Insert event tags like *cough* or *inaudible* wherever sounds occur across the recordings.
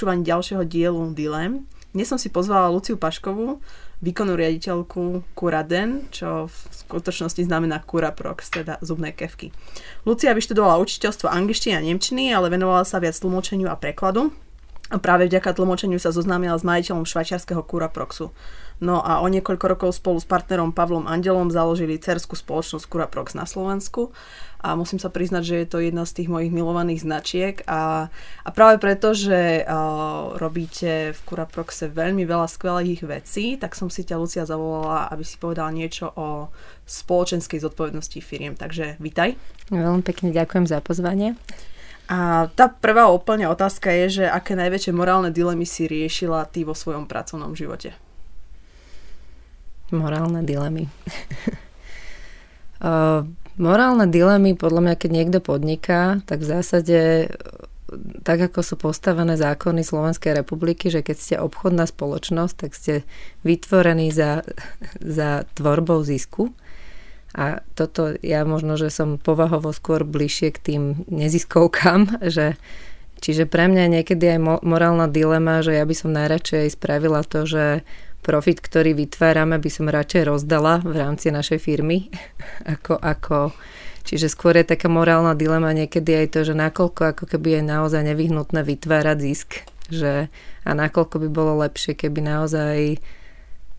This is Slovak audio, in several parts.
počúvaní ďalšieho dielu Dilem. Dnes som si pozvala Luciu Paškovú, výkonnú riaditeľku Kuraden, čo v skutočnosti znamená Curaprox, teda zubné kevky. Lucia vyštudovala učiteľstvo angličtiny a nemčiny, ale venovala sa viac tlmočeniu a prekladu. A práve vďaka tlmočeniu sa zoznámila s majiteľom švajčiarského Curaproxu. No a o niekoľko rokov spolu s partnerom Pavlom Andelom založili cerskú spoločnosť Curaprox na Slovensku a musím sa priznať, že je to jedna z tých mojich milovaných značiek a, a práve preto, že uh, robíte v Curaproxe veľmi veľa skvelých vecí, tak som si ťa Lucia zavolala, aby si povedala niečo o spoločenskej zodpovednosti firiem. Takže vítaj. Veľmi pekne ďakujem za pozvanie. A tá prvá úplne otázka je, že aké najväčšie morálne dilemy si riešila ty vo svojom pracovnom živote? Morálne dilemy. uh, *laughs* morálne dilemy, podľa mňa, keď niekto podniká, tak v zásade tak ako sú postavené zákony Slovenskej republiky, že keď ste obchodná spoločnosť, tak ste vytvorení za, *laughs* za tvorbou zisku a toto ja možno, že som povahovo skôr bližšie k tým neziskovkám, *laughs* že čiže pre mňa niekedy aj morálna dilema, že ja by som najradšej spravila to, že profit, ktorý vytvárame, by som radšej rozdala v rámci našej firmy, *laughs* ako, ako Čiže skôr je taká morálna dilema niekedy aj to, že nakoľko ako keby je naozaj nevyhnutné vytvárať zisk, že a nakoľko by bolo lepšie, keby naozaj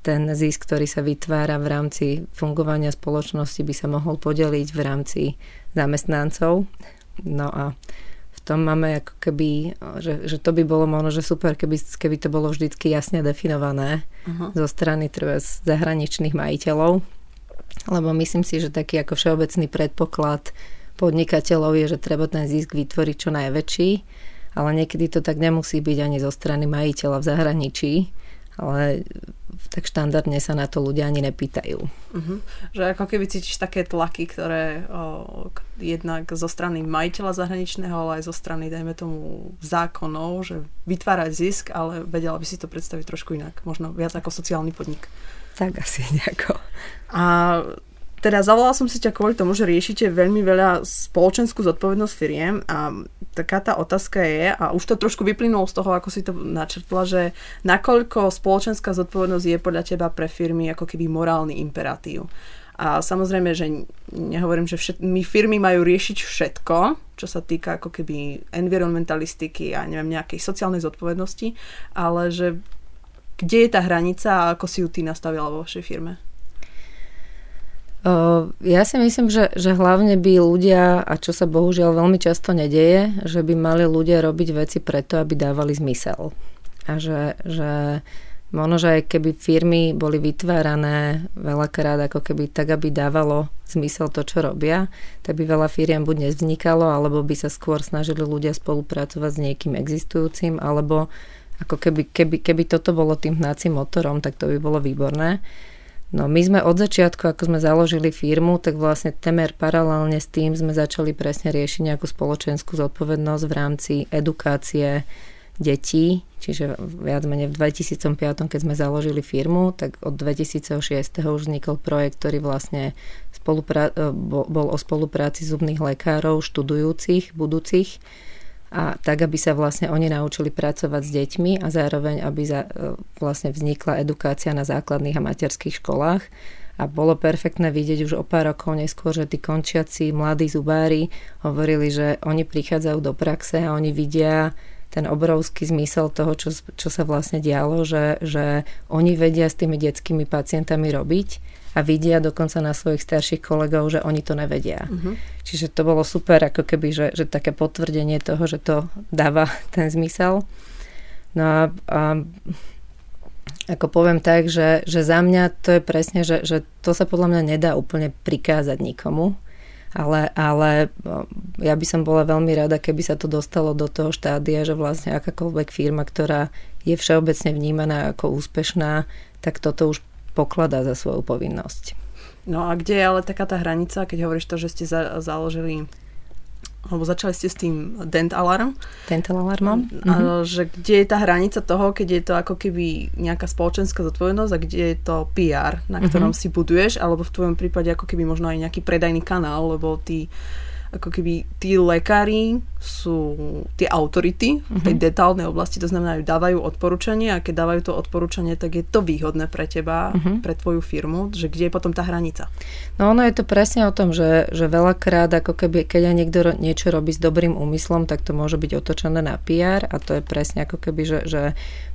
ten zisk, ktorý sa vytvára v rámci fungovania spoločnosti, by sa mohol podeliť v rámci zamestnancov. No a v tom máme ako keby, že, že to by bolo možno, že super, keby, keby to bolo vždycky jasne definované uh-huh. zo strany treba zahraničných majiteľov, lebo myslím si, že taký ako všeobecný predpoklad podnikateľov je, že treba ten zisk vytvoriť čo najväčší, ale niekedy to tak nemusí byť ani zo strany majiteľa v zahraničí, ale tak štandardne sa na to ľudia ani nepýtajú. Uh-huh. Že ako keby cítiš také tlaky, ktoré o, jednak zo strany majiteľa zahraničného, ale aj zo strany, dajme tomu, zákonov, že vytvárať zisk, ale vedela by si to predstaviť trošku inak. Možno viac ako sociálny podnik. Tak asi nejako. A teda zavolala som si ťa kvôli tomu, že riešite veľmi veľa spoločenskú zodpovednosť firiem a taká tá otázka je, a už to trošku vyplynulo z toho, ako si to načrtla, že nakoľko spoločenská zodpovednosť je podľa teba pre firmy ako keby morálny imperatív. A samozrejme, že nehovorím, že všet, my firmy majú riešiť všetko, čo sa týka ako keby environmentalistiky a neviem, nejakej sociálnej zodpovednosti, ale že kde je tá hranica a ako si ju ty nastavila vo vašej firme? Ja si myslím, že, že hlavne by ľudia, a čo sa bohužiaľ veľmi často nedeje, že by mali ľudia robiť veci preto, aby dávali zmysel. A že, že možno, že aj keby firmy boli vytvárané veľakrát ako keby tak, aby dávalo zmysel to, čo robia, tak by veľa firiem buď nevznikalo, alebo by sa skôr snažili ľudia spolupracovať s niekým existujúcim, alebo ako keby, keby, keby toto bolo tým hnacím motorom, tak to by bolo výborné. No my sme od začiatku, ako sme založili firmu, tak vlastne temer paralelne s tým sme začali presne riešiť nejakú spoločenskú zodpovednosť v rámci edukácie detí, čiže viac menej v 2005, keď sme založili firmu, tak od 2006 už vznikol projekt, ktorý vlastne spolupra- bol o spolupráci zubných lekárov, študujúcich, budúcich, a tak, aby sa vlastne oni naučili pracovať s deťmi a zároveň, aby za, e, vlastne vznikla edukácia na základných a materských školách. A bolo perfektné vidieť už o pár rokov neskôr, že tí končiaci mladí zubári hovorili, že oni prichádzajú do praxe a oni vidia ten obrovský zmysel toho, čo, čo sa vlastne dialo, že, že oni vedia s tými detskými pacientami robiť a vidia dokonca na svojich starších kolegov, že oni to nevedia. Uh-huh. Čiže to bolo super, ako keby, že, že také potvrdenie toho, že to dáva *laughs* ten zmysel. No a, a ako poviem tak, že, že za mňa to je presne, že, že to sa podľa mňa nedá úplne prikázať nikomu, ale, ale ja by som bola veľmi rada, keby sa to dostalo do toho štádia, že vlastne akákoľvek firma, ktorá je všeobecne vnímaná ako úspešná, tak toto už pokladá za svoju povinnosť. No a kde je ale taká tá hranica, keď hovoríš to, že ste za, založili alebo začali ste s tým Dent Alarm. Dental Alarmom. A, mm-hmm. že kde je tá hranica toho, keď je to ako keby nejaká spoločenská zodpovednosť a kde je to PR, na ktorom mm-hmm. si buduješ, alebo v tvojom prípade ako keby možno aj nejaký predajný kanál, lebo ty ako keby tí lekári sú tie autority v tej uh-huh. detálnej oblasti, to znamená, že dávajú odporúčanie a keď dávajú to odporúčanie, tak je to výhodné pre teba, uh-huh. pre tvoju firmu, že kde je potom tá hranica. No ono je to presne o tom, že, že veľakrát ako keby, keď aj niekto niečo robí s dobrým úmyslom, tak to môže byť otočené na PR a to je presne ako keby, že, že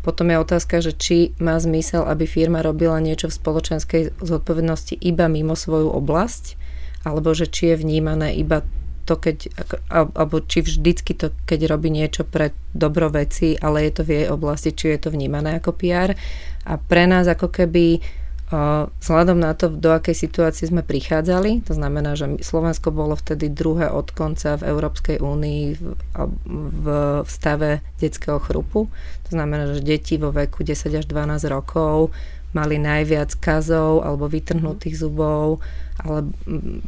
potom je otázka, že či má zmysel, aby firma robila niečo v spoločenskej zodpovednosti iba mimo svoju oblasť, alebo že či je vnímané iba to, keď, alebo či vždycky to, keď robí niečo pre dobro veci, ale je to v jej oblasti, či je to vnímané ako PR. A pre nás ako keby vzhľadom na to, do akej situácie sme prichádzali, to znamená, že Slovensko bolo vtedy druhé od konca v Európskej únii v, v, v stave detského chrupu. To znamená, že deti vo veku 10 až 12 rokov mali najviac kazov alebo vytrhnutých zubov, ale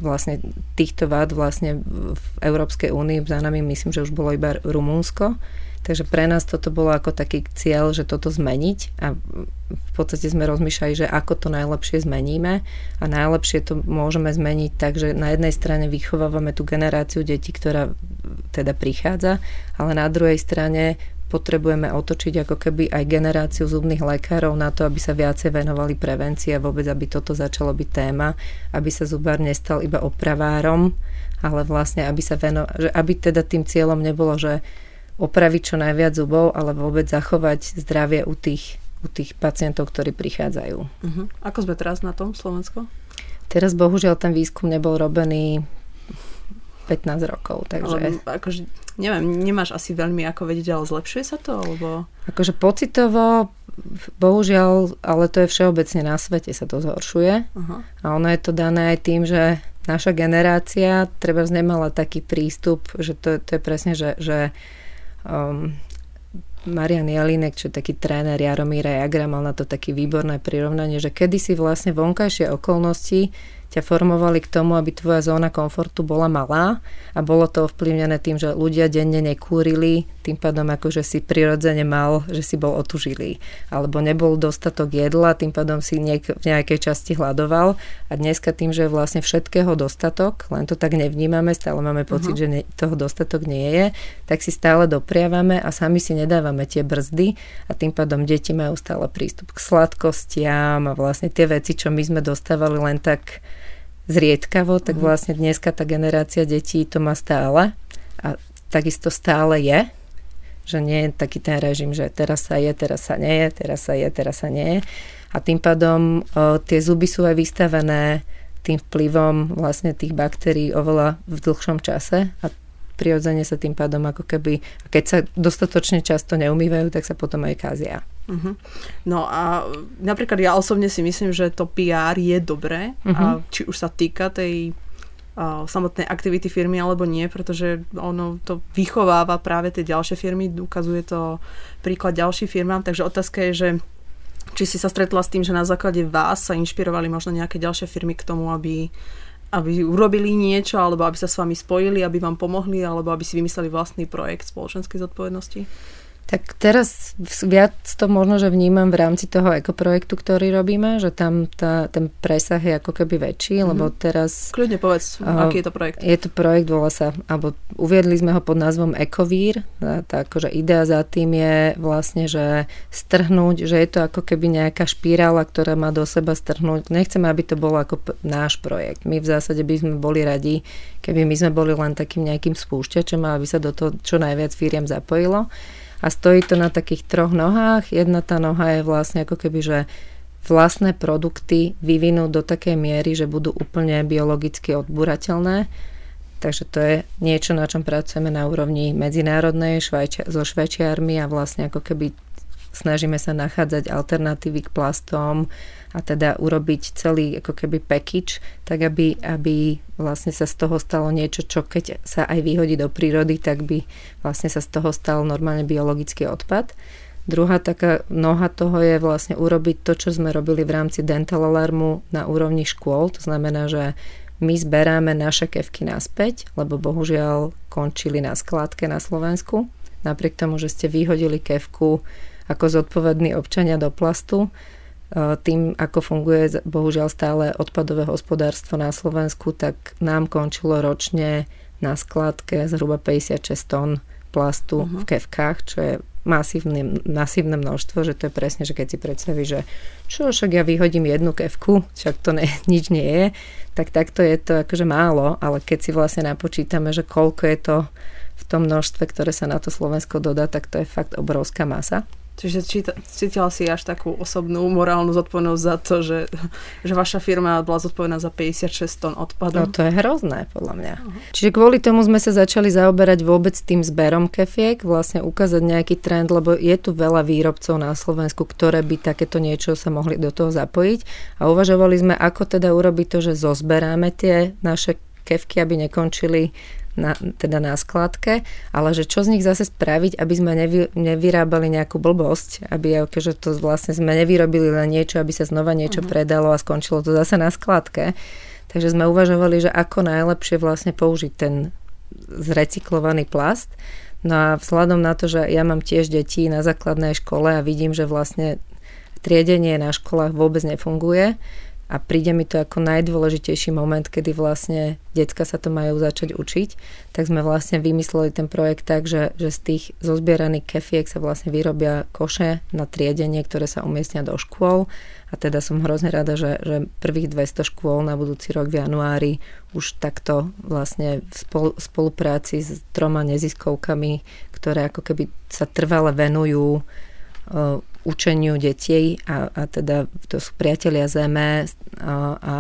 vlastne týchto vád vlastne v Európskej únii za nami myslím, že už bolo iba Rumunsko. Takže pre nás toto bolo ako taký cieľ, že toto zmeniť a v podstate sme rozmýšľali, že ako to najlepšie zmeníme a najlepšie to môžeme zmeniť tak, že na jednej strane vychovávame tú generáciu detí, ktorá teda prichádza, ale na druhej strane potrebujeme otočiť ako keby aj generáciu zubných lekárov na to, aby sa viacej venovali prevencii a vôbec, aby toto začalo byť téma, aby sa zubár nestal iba opravárom, ale vlastne, aby sa veno, že aby teda tým cieľom nebolo, že opraviť čo najviac zubov, ale vôbec zachovať zdravie u tých, u tých pacientov, ktorí prichádzajú. Uh-huh. Ako sme teraz na tom Slovensko? Teraz bohužiaľ ten výskum nebol robený 15 rokov. Takže... Ale akože, neviem, nemáš asi veľmi ako vedieť, ale zlepšuje sa to? Alebo... Akože pocitovo, bohužiaľ, ale to je všeobecne na svete sa to zhoršuje. Uh-huh. A ono je to dané aj tým, že naša generácia treba nemala taký prístup, že to, to je presne, že, že um, Marian Jalinek, čo je taký tréner Jaromíra Jagra, mal na to také výborné prirovnanie, že kedysi vlastne vonkajšie okolnosti ťa formovali k tomu, aby tvoja zóna komfortu bola malá a bolo to ovplyvnené tým, že ľudia denne nekúrili, tým pádom akože si prirodzene mal, že si bol otužilý. Alebo nebol dostatok jedla, tým pádom si niek- v nejakej časti hľadoval a dneska tým, že je vlastne všetkého dostatok, len to tak nevnímame, stále máme pocit, uh-huh. že ne- toho dostatok nie je, tak si stále dopriavame a sami si nedávame tie brzdy a tým pádom deti majú stále prístup k sladkostiam a vlastne tie veci, čo my sme dostávali len tak zriedkavo, tak mhm. vlastne dneska tá generácia detí to má stále a takisto stále je, že nie je taký ten režim, že teraz sa je, teraz sa nie je, teraz sa je, teraz sa nie je. A tým pádom o, tie zuby sú aj vystavené tým vplyvom vlastne tých baktérií oveľa v dlhšom čase a prirodzene sa tým pádom ako keby, keď sa dostatočne často neumývajú, tak sa potom aj kázia. Uh-huh. No a napríklad ja osobne si myslím, že to PR je dobré, uh-huh. a mhm. či už sa týka tej uh, samotnej aktivity firmy alebo nie, pretože ono to vychováva práve tie ďalšie firmy, ukazuje to príklad ďalším firmám, takže otázka je, že či si sa stretla s tým, že na základe vás sa inšpirovali možno nejaké ďalšie firmy k tomu, aby aby urobili niečo, alebo aby sa s vami spojili, aby vám pomohli, alebo aby si vymysleli vlastný projekt spoločenskej zodpovednosti? Tak teraz viac to možno, že vnímam v rámci toho ekoprojektu, ktorý robíme, že tam tá, ten presah je ako keby väčší, mm-hmm. lebo teraz... Kľudne povedz, uh, aký je to projekt. Je to projekt, volá sa, alebo uviedli sme ho pod názvom Ekovír. Tá akože idea za tým je vlastne, že strhnúť, že je to ako keby nejaká špirála, ktorá má do seba strhnúť. Nechceme, aby to bolo ako p- náš projekt. My v zásade by sme boli radi, keby my sme boli len takým nejakým spúšťačom a aby sa do toho čo najviac firiem zapojilo a stojí to na takých troch nohách. Jedna tá noha je vlastne ako keby, že vlastné produkty vyvinúť do takej miery, že budú úplne biologicky odburateľné. Takže to je niečo, na čom pracujeme na úrovni medzinárodnej švajčia- so švajčiarmi a vlastne ako keby snažíme sa nachádzať alternatívy k plastom a teda urobiť celý ako keby package, tak aby, aby vlastne sa z toho stalo niečo, čo keď sa aj vyhodí do prírody, tak by vlastne sa z toho stal normálne biologický odpad. Druhá taká noha toho je vlastne urobiť to, čo sme robili v rámci Dental Alarmu na úrovni škôl. To znamená, že my zberáme naše kevky naspäť, lebo bohužiaľ končili na skládke na Slovensku. Napriek tomu, že ste vyhodili kevku ako zodpovední občania do plastu. Tým, ako funguje bohužiaľ stále odpadové hospodárstvo na Slovensku, tak nám končilo ročne na skladke zhruba 56 tón plastu uh-huh. v kevkách, čo je masívne, masívne množstvo, že to je presne, že keď si predstavíš, že čo, však ja vyhodím jednu kevku, však to ne, *laughs* nič nie je, tak takto je to akože málo, ale keď si vlastne napočítame, že koľko je to v tom množstve, ktoré sa na to Slovensko dodá, tak to je fakt obrovská masa. Čiže cítila si až takú osobnú morálnu zodpovednosť za to, že, že vaša firma bola zodpovedná za 56 tón odpadu. No to je hrozné, podľa mňa. Uh-huh. Čiže kvôli tomu sme sa začali zaoberať vôbec tým zberom kefiek, vlastne ukázať nejaký trend, lebo je tu veľa výrobcov na Slovensku, ktoré by takéto niečo sa mohli do toho zapojiť. A uvažovali sme, ako teda urobiť to, že zozberáme tie naše kevky, aby nekončili na, teda na skladke, ale že čo z nich zase spraviť, aby sme nevy, nevyrábali nejakú blbosť, aby akože to vlastne sme nevyrobili len niečo, aby sa znova niečo uh-huh. predalo a skončilo to zase na skladke. Takže sme uvažovali, že ako najlepšie vlastne použiť ten zrecyklovaný plast. No a vzhľadom na to, že ja mám tiež deti na základnej škole a vidím, že vlastne triedenie na školách vôbec nefunguje, a príde mi to ako najdôležitejší moment, kedy vlastne decka sa to majú začať učiť, tak sme vlastne vymysleli ten projekt tak, že, že z tých zozbieraných kefiek sa vlastne vyrobia koše na triedenie, ktoré sa umiestnia do škôl. A teda som hrozne rada, že, že prvých 200 škôl na budúci rok v januári už takto vlastne v spol, spolupráci s troma neziskovkami, ktoré ako keby sa trvale venujú učeniu detí a, a teda to sú priatelia Zeme a, a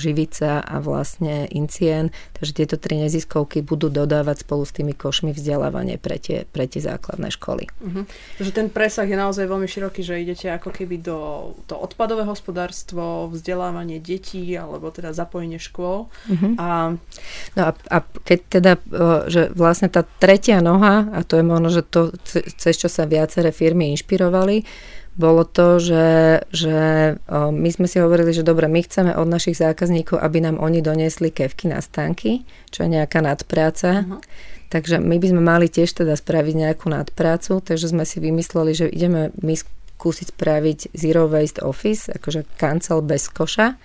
Živica a vlastne Incien, takže tieto tri neziskovky budú dodávať spolu s tými košmi vzdelávanie pre tie, pre tie základné školy. Uh-huh. Takže ten presah je naozaj veľmi široký, že idete ako keby do to odpadové hospodárstvo, vzdelávanie detí alebo teda zapojenie škôl. Uh-huh. A... No a, a keď teda, že vlastne tá tretia noha, a to je možno, že to, cez čo sa viaceré firmy inšpirovali, bolo to, že, že my sme si hovorili, že dobre, my chceme od našich zákazníkov, aby nám oni doniesli kevky na stánky, čo je nejaká nadpráca. Uh-huh. Takže my by sme mali tiež teda spraviť nejakú nadprácu, takže sme si vymysleli, že ideme my skúsiť spraviť Zero Waste Office, akože kancel bez koša,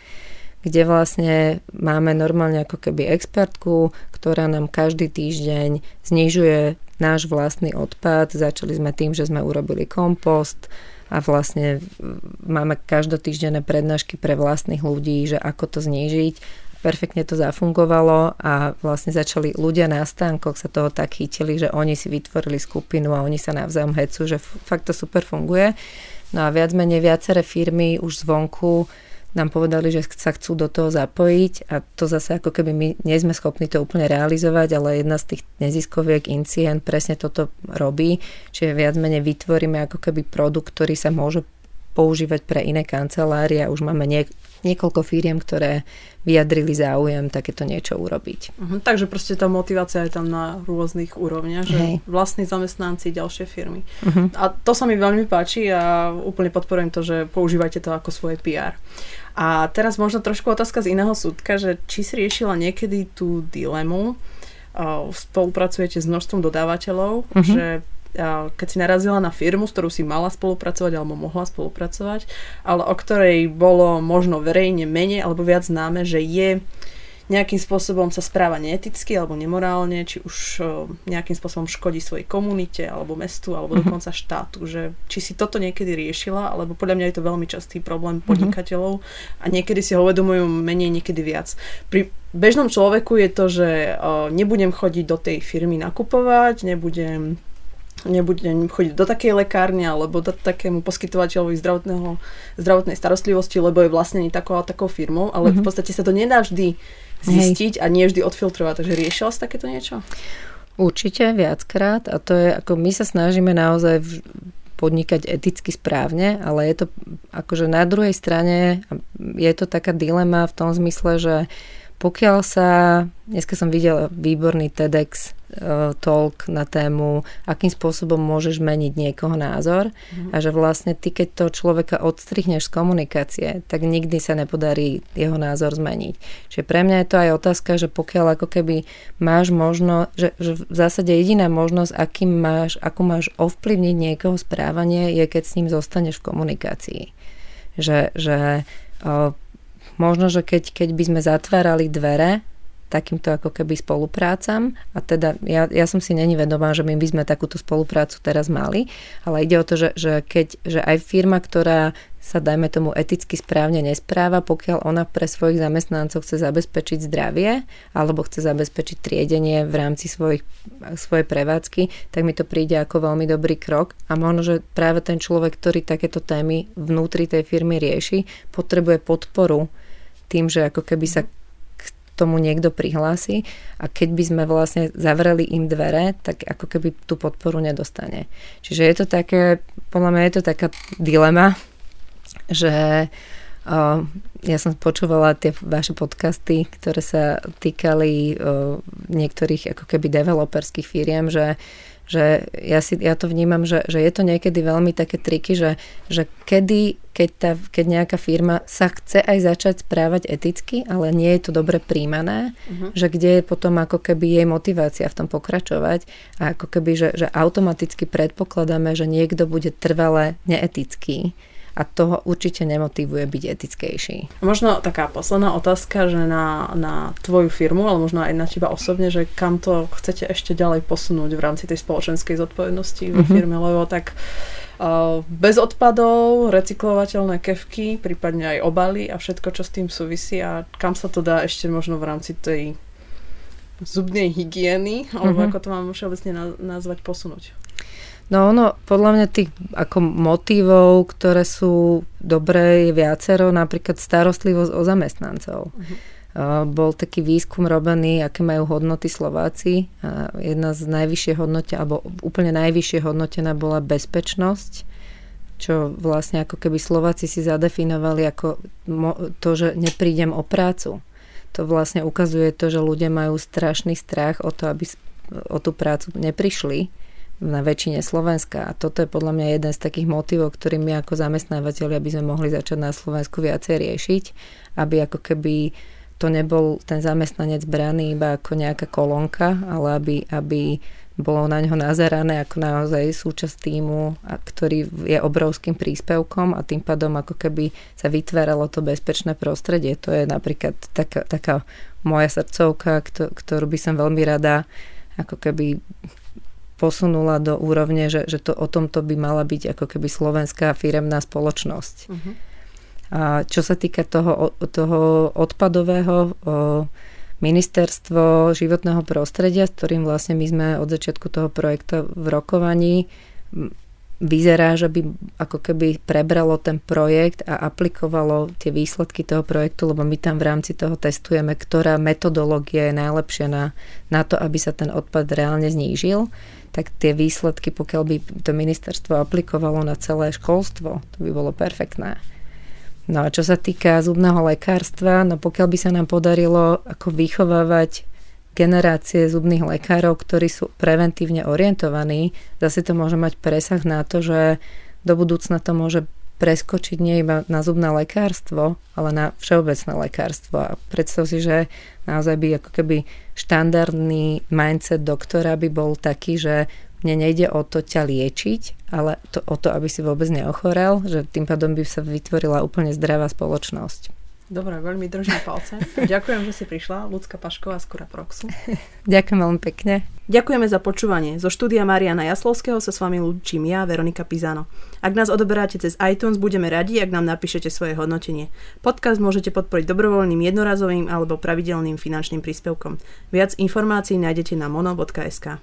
kde vlastne máme normálne ako keby expertku, ktorá nám každý týždeň znižuje náš vlastný odpad. Začali sme tým, že sme urobili kompost, a vlastne máme každotýždenné prednášky pre vlastných ľudí, že ako to znížiť. Perfektne to zafungovalo a vlastne začali ľudia na stánkoch sa toho tak chytili, že oni si vytvorili skupinu a oni sa navzájom hecú, že fakt to super funguje. No a viac menej viaceré firmy už zvonku nám povedali, že sa chcú do toho zapojiť a to zase ako keby my nie sme schopní to úplne realizovať, ale jedna z tých neziskoviek Incient presne toto robí, čiže viac menej vytvoríme ako keby produkt, ktorý sa môže používať pre iné kancelárie a už máme nie, niekoľko firiem, ktoré vyjadrili záujem takéto niečo urobiť. Uh-huh, takže proste tá motivácia je tam na rôznych úrovniach, že Hej. vlastní zamestnanci, ďalšie firmy. Uh-huh. A to sa mi veľmi páči a úplne podporujem to, že používate to ako svoje PR. A teraz možno trošku otázka z iného súdka, že či si riešila niekedy tú dilemu, spolupracujete s množstvom dodávateľov, uh-huh. že keď si narazila na firmu, s ktorou si mala spolupracovať alebo mohla spolupracovať, ale o ktorej bolo možno verejne menej alebo viac známe, že je nejakým spôsobom sa správa neeticky alebo nemorálne, či už nejakým spôsobom škodí svojej komunite alebo mestu alebo mm-hmm. dokonca štátu, že či si toto niekedy riešila, alebo podľa mňa je to veľmi častý problém mhm. podnikateľov a niekedy si ho uvedomujú menej, niekedy viac. Pri bežnom človeku je to, že nebudem chodiť do tej firmy nakupovať, nebudem nebudem chodiť do takej lekárne alebo do takému poskytovateľovi zdravotného, zdravotnej starostlivosti, lebo je vlastne takou a takou firmou, ale mm-hmm. v podstate sa to nedá vždy zistiť Hej. a nie vždy odfiltrovať. Takže riešila si takéto niečo? Určite, viackrát. A to je, ako my sa snažíme naozaj v, podnikať eticky správne, ale je to akože na druhej strane je to taká dilema v tom zmysle, že pokiaľ sa, dneska som videla výborný TEDx uh, talk na tému, akým spôsobom môžeš meniť niekoho názor mm. a že vlastne ty, keď to človeka odstrihneš z komunikácie, tak nikdy sa nepodarí jeho názor zmeniť. Čiže pre mňa je to aj otázka, že pokiaľ ako keby máš možnosť, že, že v zásade jediná možnosť, akým máš, ako máš ovplyvniť niekoho správanie, je keď s ním zostaneš v komunikácii. Že, že uh, možno, že keď, keď by sme zatvárali dvere takýmto ako keby spoluprácam a teda ja, ja som si není vedomá, že my by sme takúto spoluprácu teraz mali, ale ide o to, že, že keď, že aj firma, ktorá sa dajme tomu eticky správne nespráva, pokiaľ ona pre svojich zamestnancov chce zabezpečiť zdravie alebo chce zabezpečiť triedenie v rámci svojich, svojej prevádzky, tak mi to príde ako veľmi dobrý krok. A možno, že práve ten človek, ktorý takéto témy vnútri tej firmy rieši, potrebuje podporu tým, že ako keby sa tomu niekto prihlási a keď by sme vlastne zavreli im dvere, tak ako keby tú podporu nedostane. Čiže je to také, podľa mňa je to taká dilema, že uh, ja som počúvala tie vaše podcasty, ktoré sa týkali uh, niektorých ako keby developerských firiem, že že ja, si, ja to vnímam, že, že je to niekedy veľmi také triky, že, že kedy, keď, tá, keď nejaká firma sa chce aj začať správať eticky, ale nie je to dobre príjmané, uh-huh. že kde je potom ako keby jej motivácia v tom pokračovať a ako keby, že, že automaticky predpokladáme, že niekto bude trvale neetický a toho určite nemotivuje byť etickejší. Možno taká posledná otázka, že na, na tvoju firmu, ale možno aj na teba osobne, že kam to chcete ešte ďalej posunúť v rámci tej spoločenskej zodpovednosti vo mm-hmm. firme, lebo tak uh, bez odpadov, recyklovateľné kevky, prípadne aj obaly a všetko, čo s tým súvisí a kam sa to dá ešte možno v rámci tej zubnej hygieny, alebo mm-hmm. ako to mám všeobecne nazvať, posunúť. No ono, podľa mňa tých ako motívov, ktoré sú dobré, je viacero, napríklad starostlivosť o zamestnancov. Uh-huh. Uh, bol taký výskum robený, aké majú hodnoty Slováci. Uh, jedna z najvyššie hodnote, alebo úplne najvyššie hodnotená bola bezpečnosť, čo vlastne ako keby Slováci si zadefinovali ako to, že neprídem o prácu. To vlastne ukazuje to, že ľudia majú strašný strach o to, aby o tú prácu neprišli na väčšine Slovenska. A toto je podľa mňa jeden z takých motivov, ktorý my ako zamestnávateľi, aby sme mohli začať na Slovensku viacej riešiť, aby ako keby to nebol ten zamestnanec braný iba ako nejaká kolónka, ale aby, aby bolo na ňo nazerané ako naozaj súčasť týmu, a ktorý je obrovským príspevkom a tým pádom ako keby sa vytváralo to bezpečné prostredie. To je napríklad taká, taká moja srdcovka, ktorú by som veľmi rada ako keby posunula do úrovne, že, že to, o tomto by mala byť ako keby slovenská firemná spoločnosť. Uh-huh. A čo sa týka toho, toho odpadového o, ministerstvo životného prostredia, s ktorým vlastne my sme od začiatku toho projektu v rokovaní, vyzerá, že by ako keby prebralo ten projekt a aplikovalo tie výsledky toho projektu, lebo my tam v rámci toho testujeme, ktorá metodológia je najlepšia na, na to, aby sa ten odpad reálne znížil tak tie výsledky, pokiaľ by to ministerstvo aplikovalo na celé školstvo, to by bolo perfektné. No a čo sa týka zubného lekárstva, no pokiaľ by sa nám podarilo ako vychovávať generácie zubných lekárov, ktorí sú preventívne orientovaní, zase to môže mať presah na to, že do budúcna to môže preskočiť nie iba na zubné lekárstvo, ale na všeobecné lekárstvo. A predstav si, že naozaj by ako keby štandardný mindset doktora by bol taký, že mne nejde o to ťa liečiť, ale to, o to, aby si vôbec neochorel, že tým pádom by sa vytvorila úplne zdravá spoločnosť. Dobre, veľmi držím palce. Ďakujem, že si prišla, Ľudská Pašková z Kura Proxu. *laughs* Ďakujem veľmi pekne. Ďakujeme za počúvanie. Zo štúdia Mariana Jaslovského sa s vami ľúčim ja, Veronika Pizano. Ak nás odoberáte cez iTunes, budeme radi, ak nám napíšete svoje hodnotenie. Podcast môžete podporiť dobrovoľným jednorazovým alebo pravidelným finančným príspevkom. Viac informácií nájdete na mono.sk.